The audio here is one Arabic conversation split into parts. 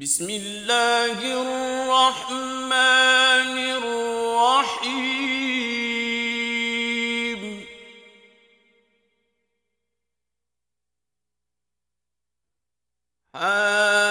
بسم الله الرحمن الرحيم. حميم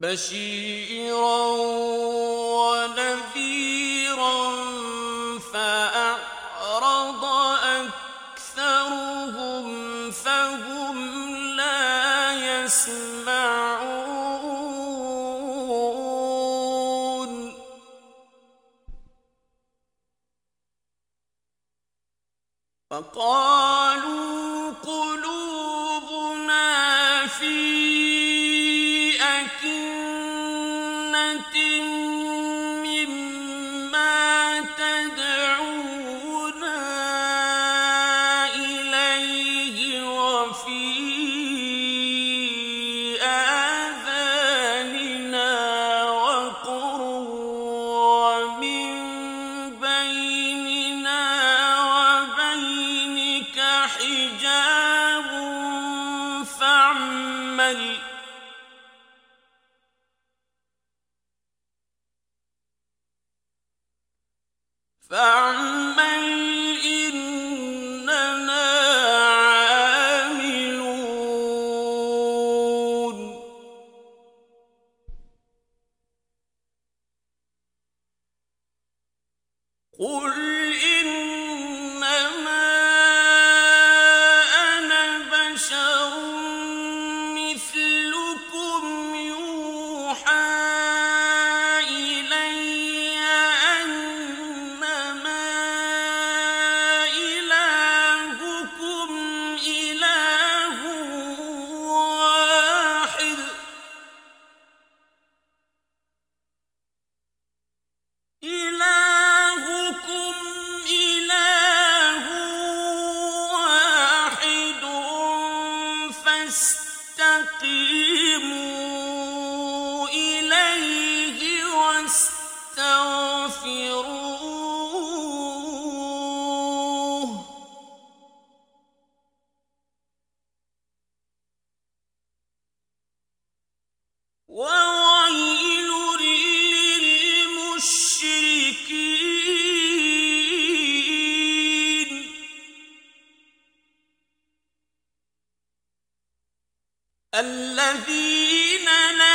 بشيرا الذين لا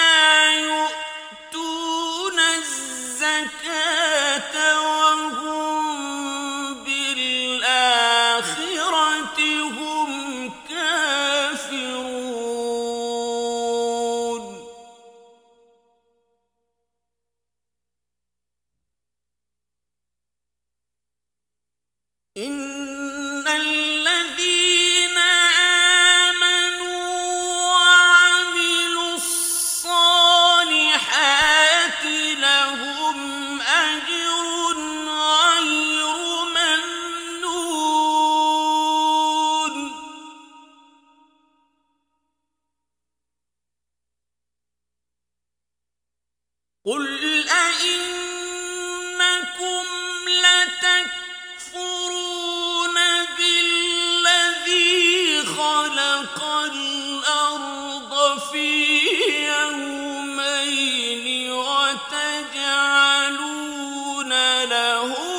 له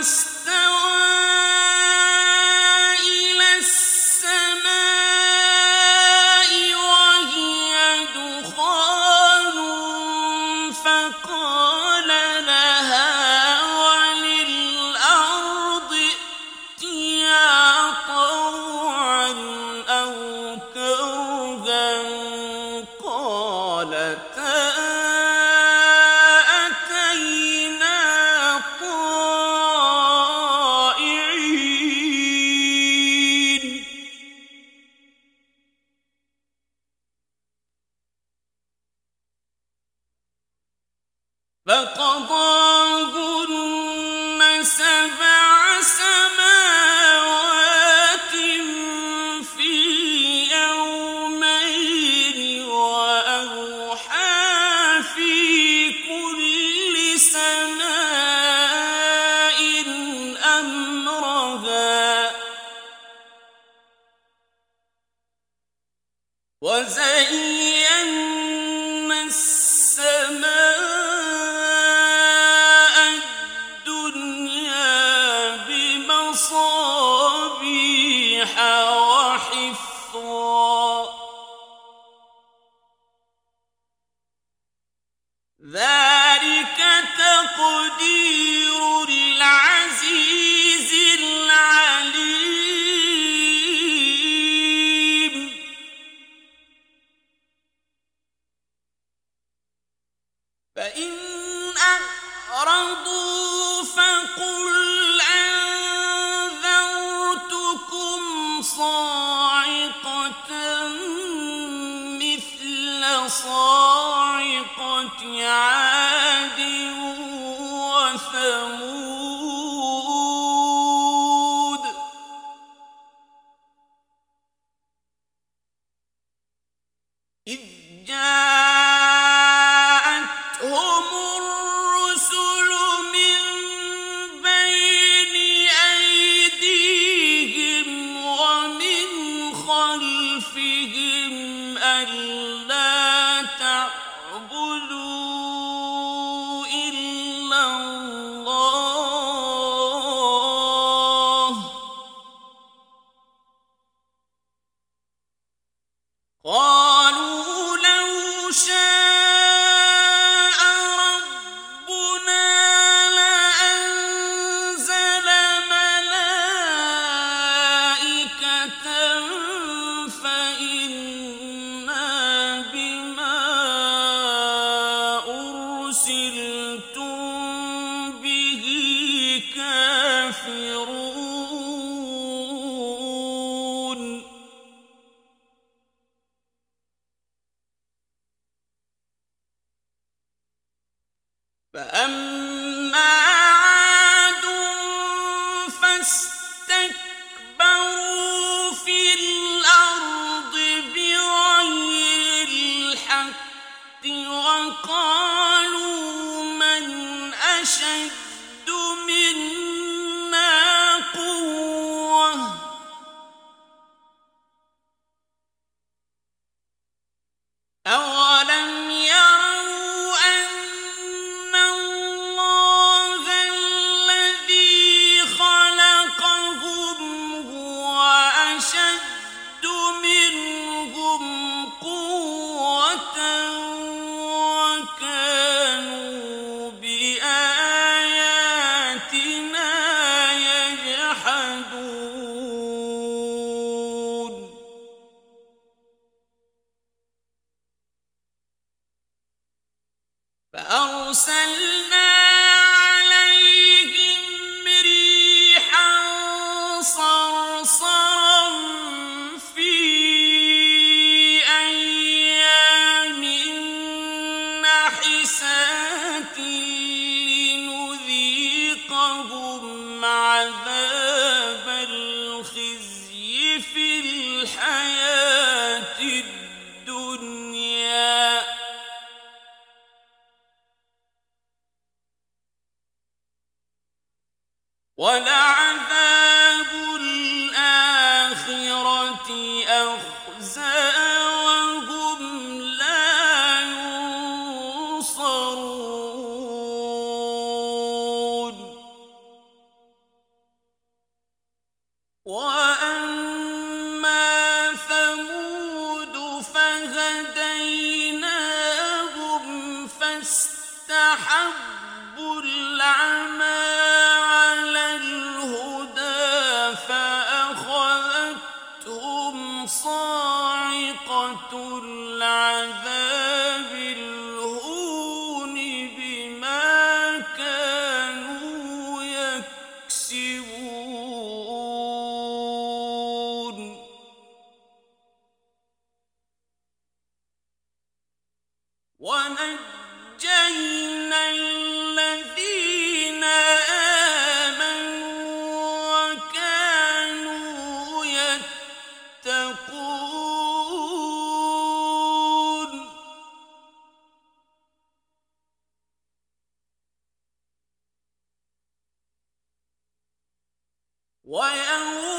واستوى في أخزان ويوم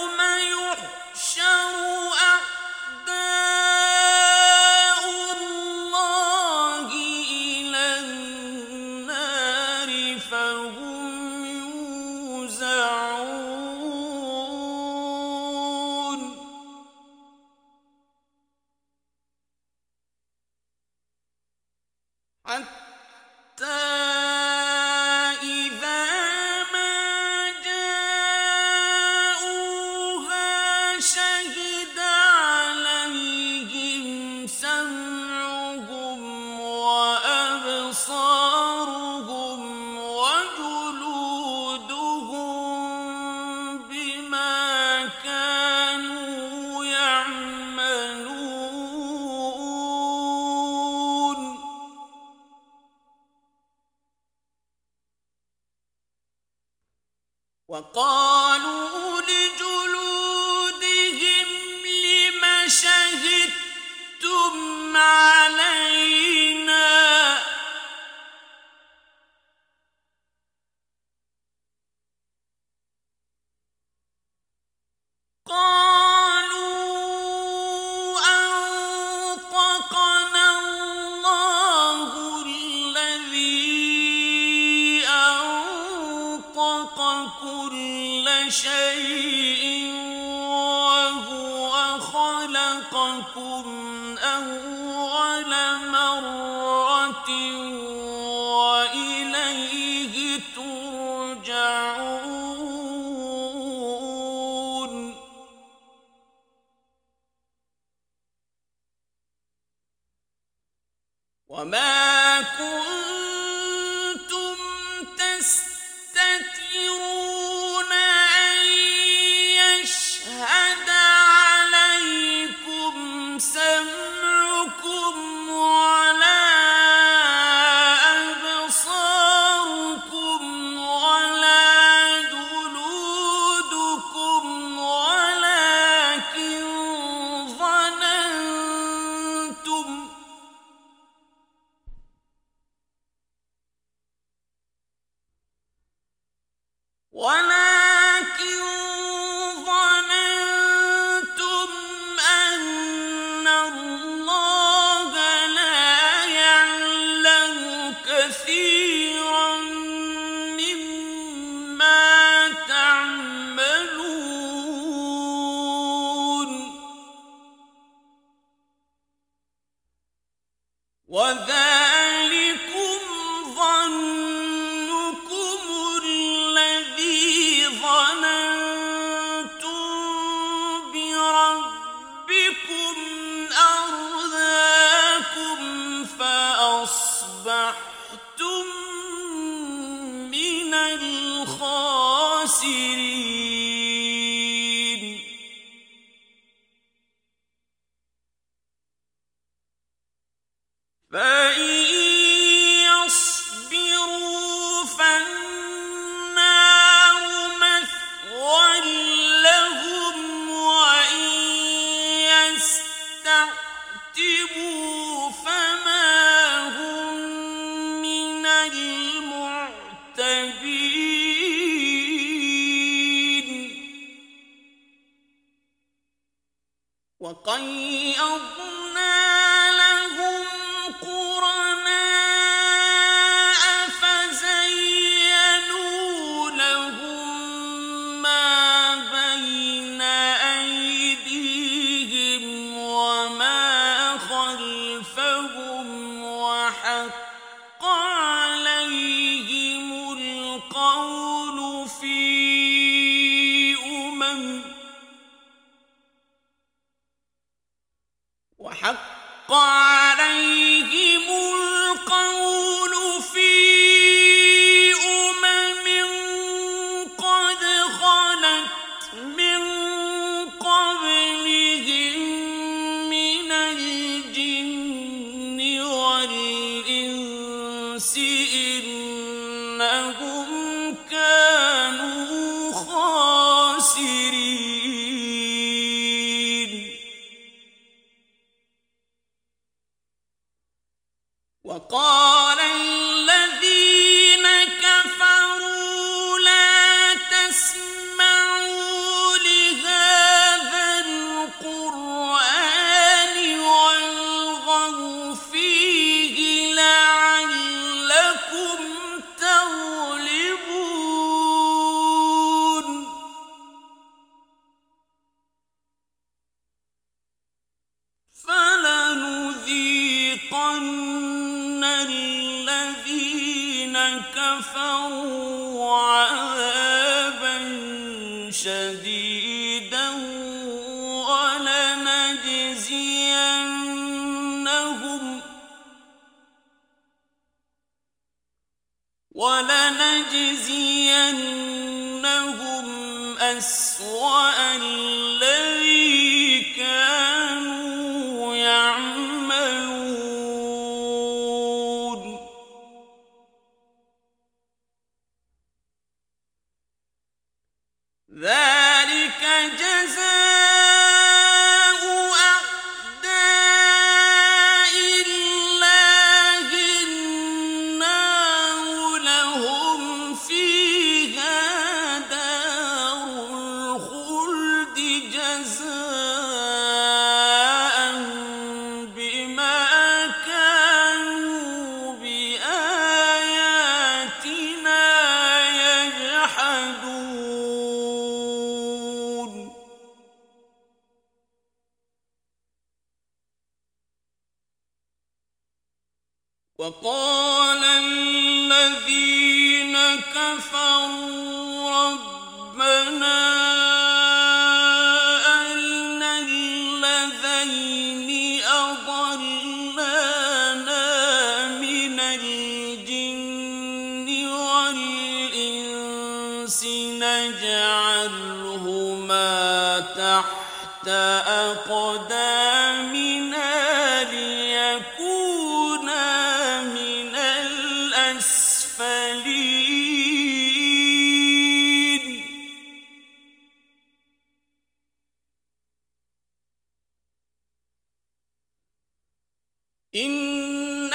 ولكن ذلك جزاء إن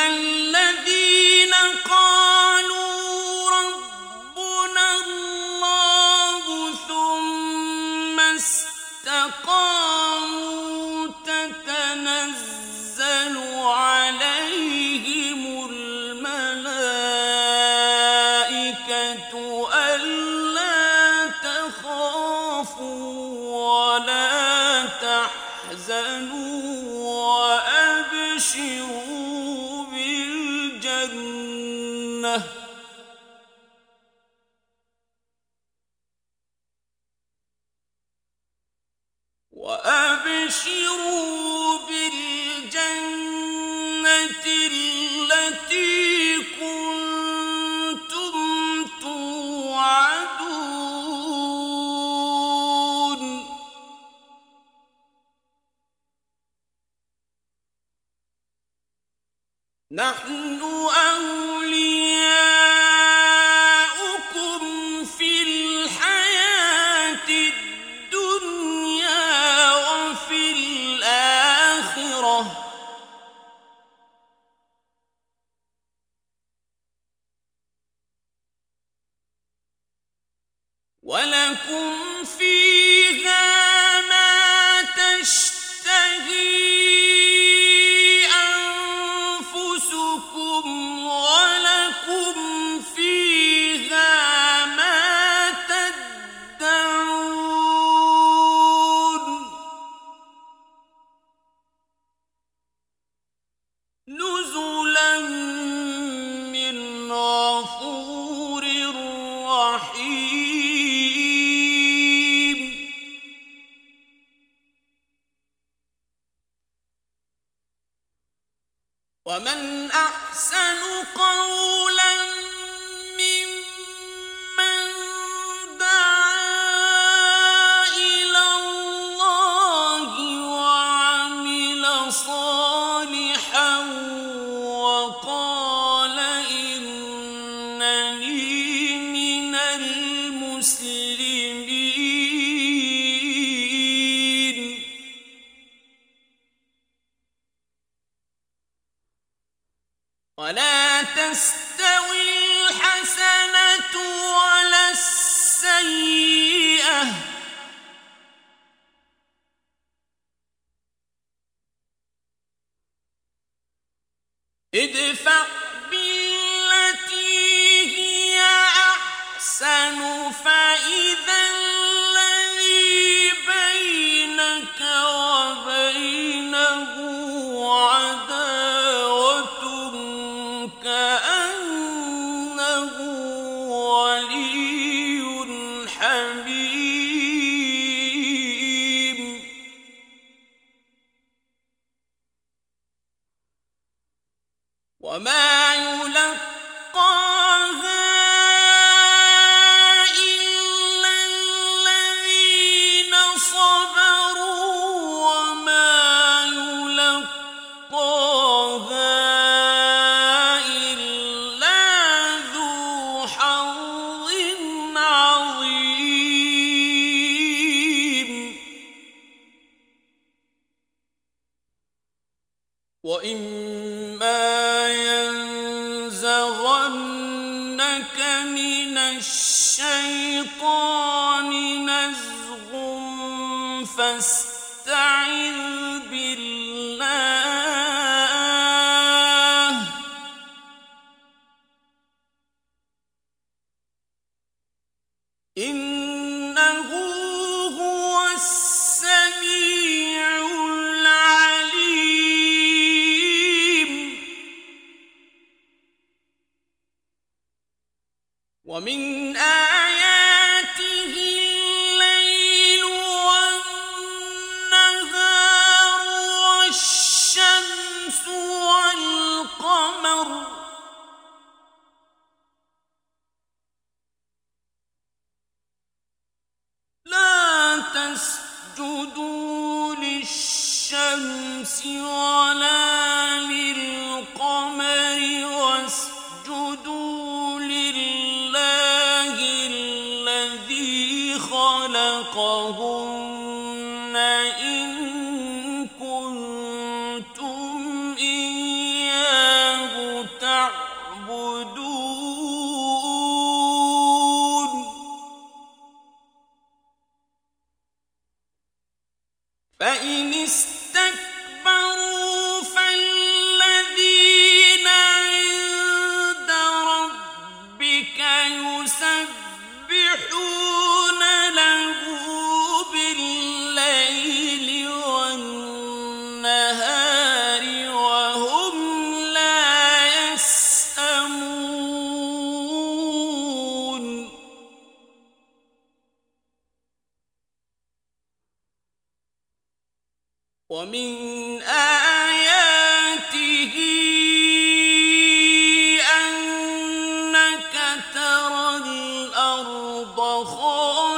وأبشروا بالجنة. نحن أولياؤكم وعمل لا تسجدوا للشمس ولا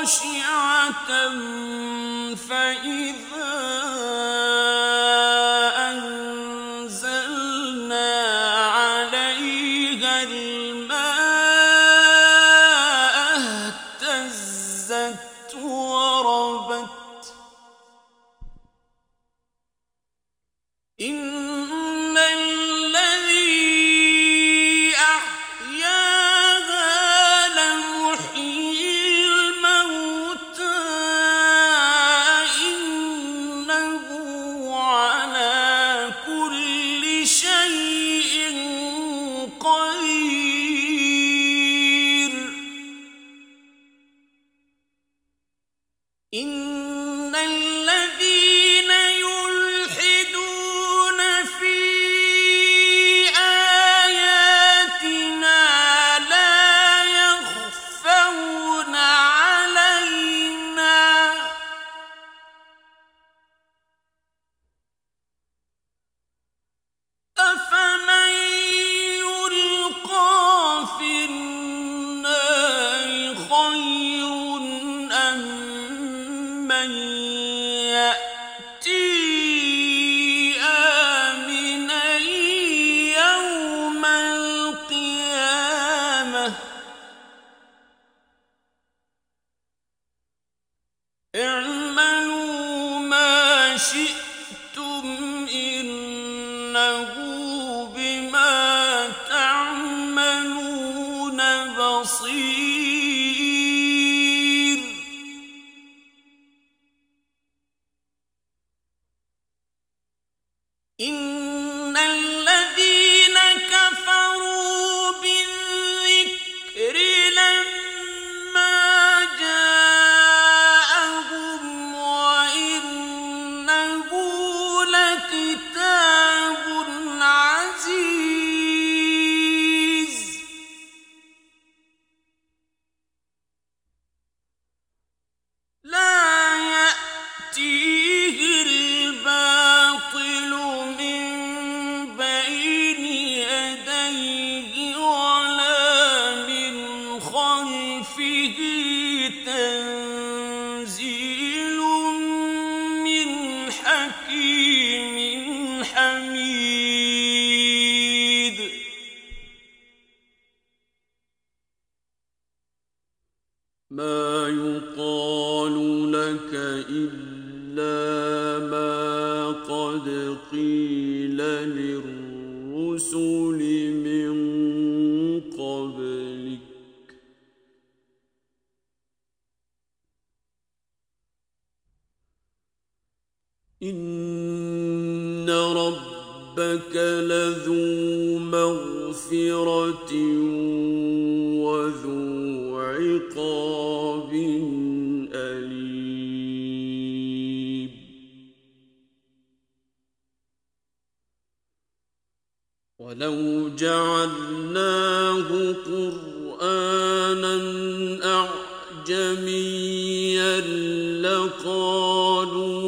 خاشعة فإذا الظالمين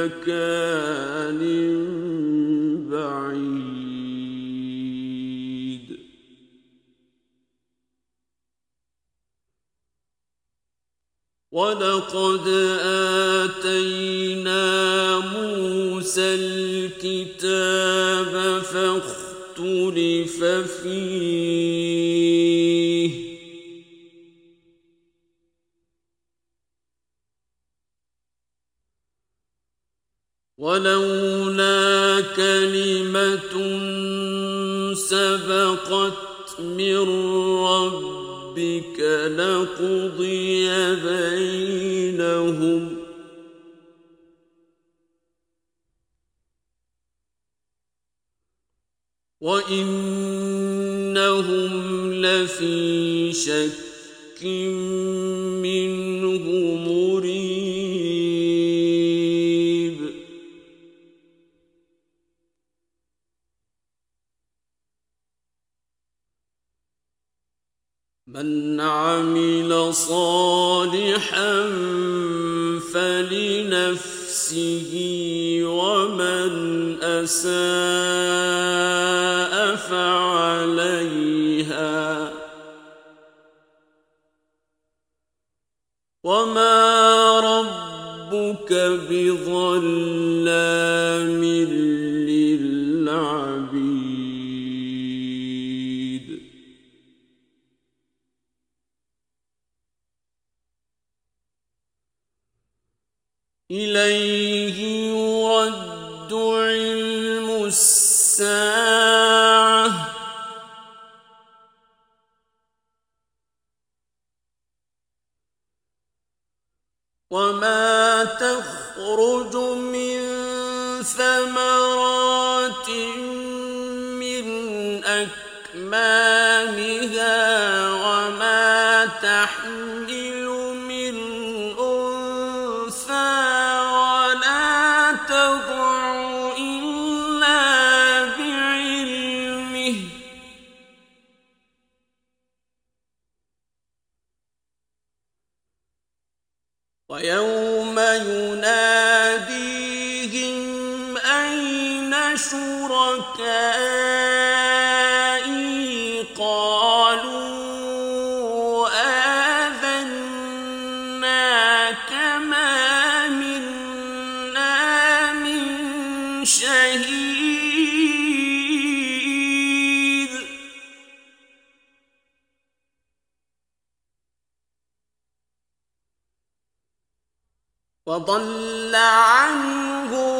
مكان بعيد. ولقد آتينا موسى الكتاب فاختلف فيه. ولولا كلمة سبقت من ربك لقضي بينهم. وإنهم لفي شك منه من عمل صالحا فلنفسه ومن أساء فعليها وما ربك بظلام إليه ويوم يناديهم أين شركائي وضل عنهم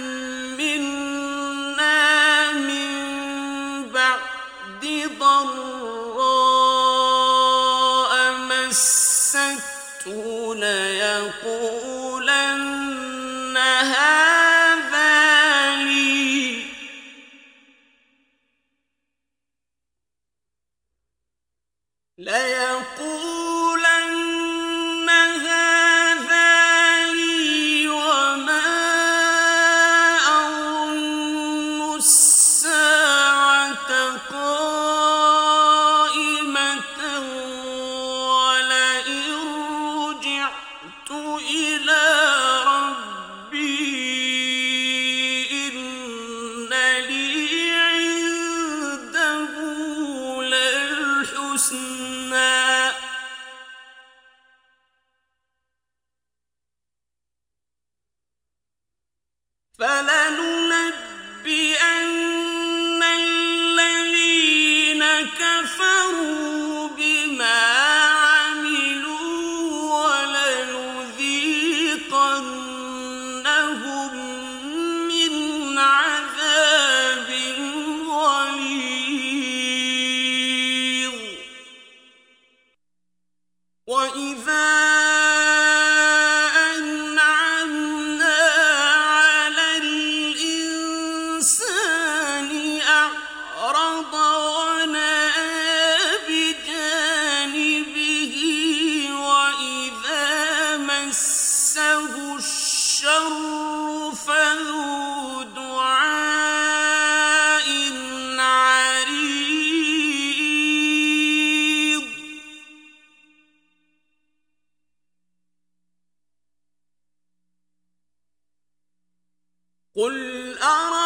قل أرى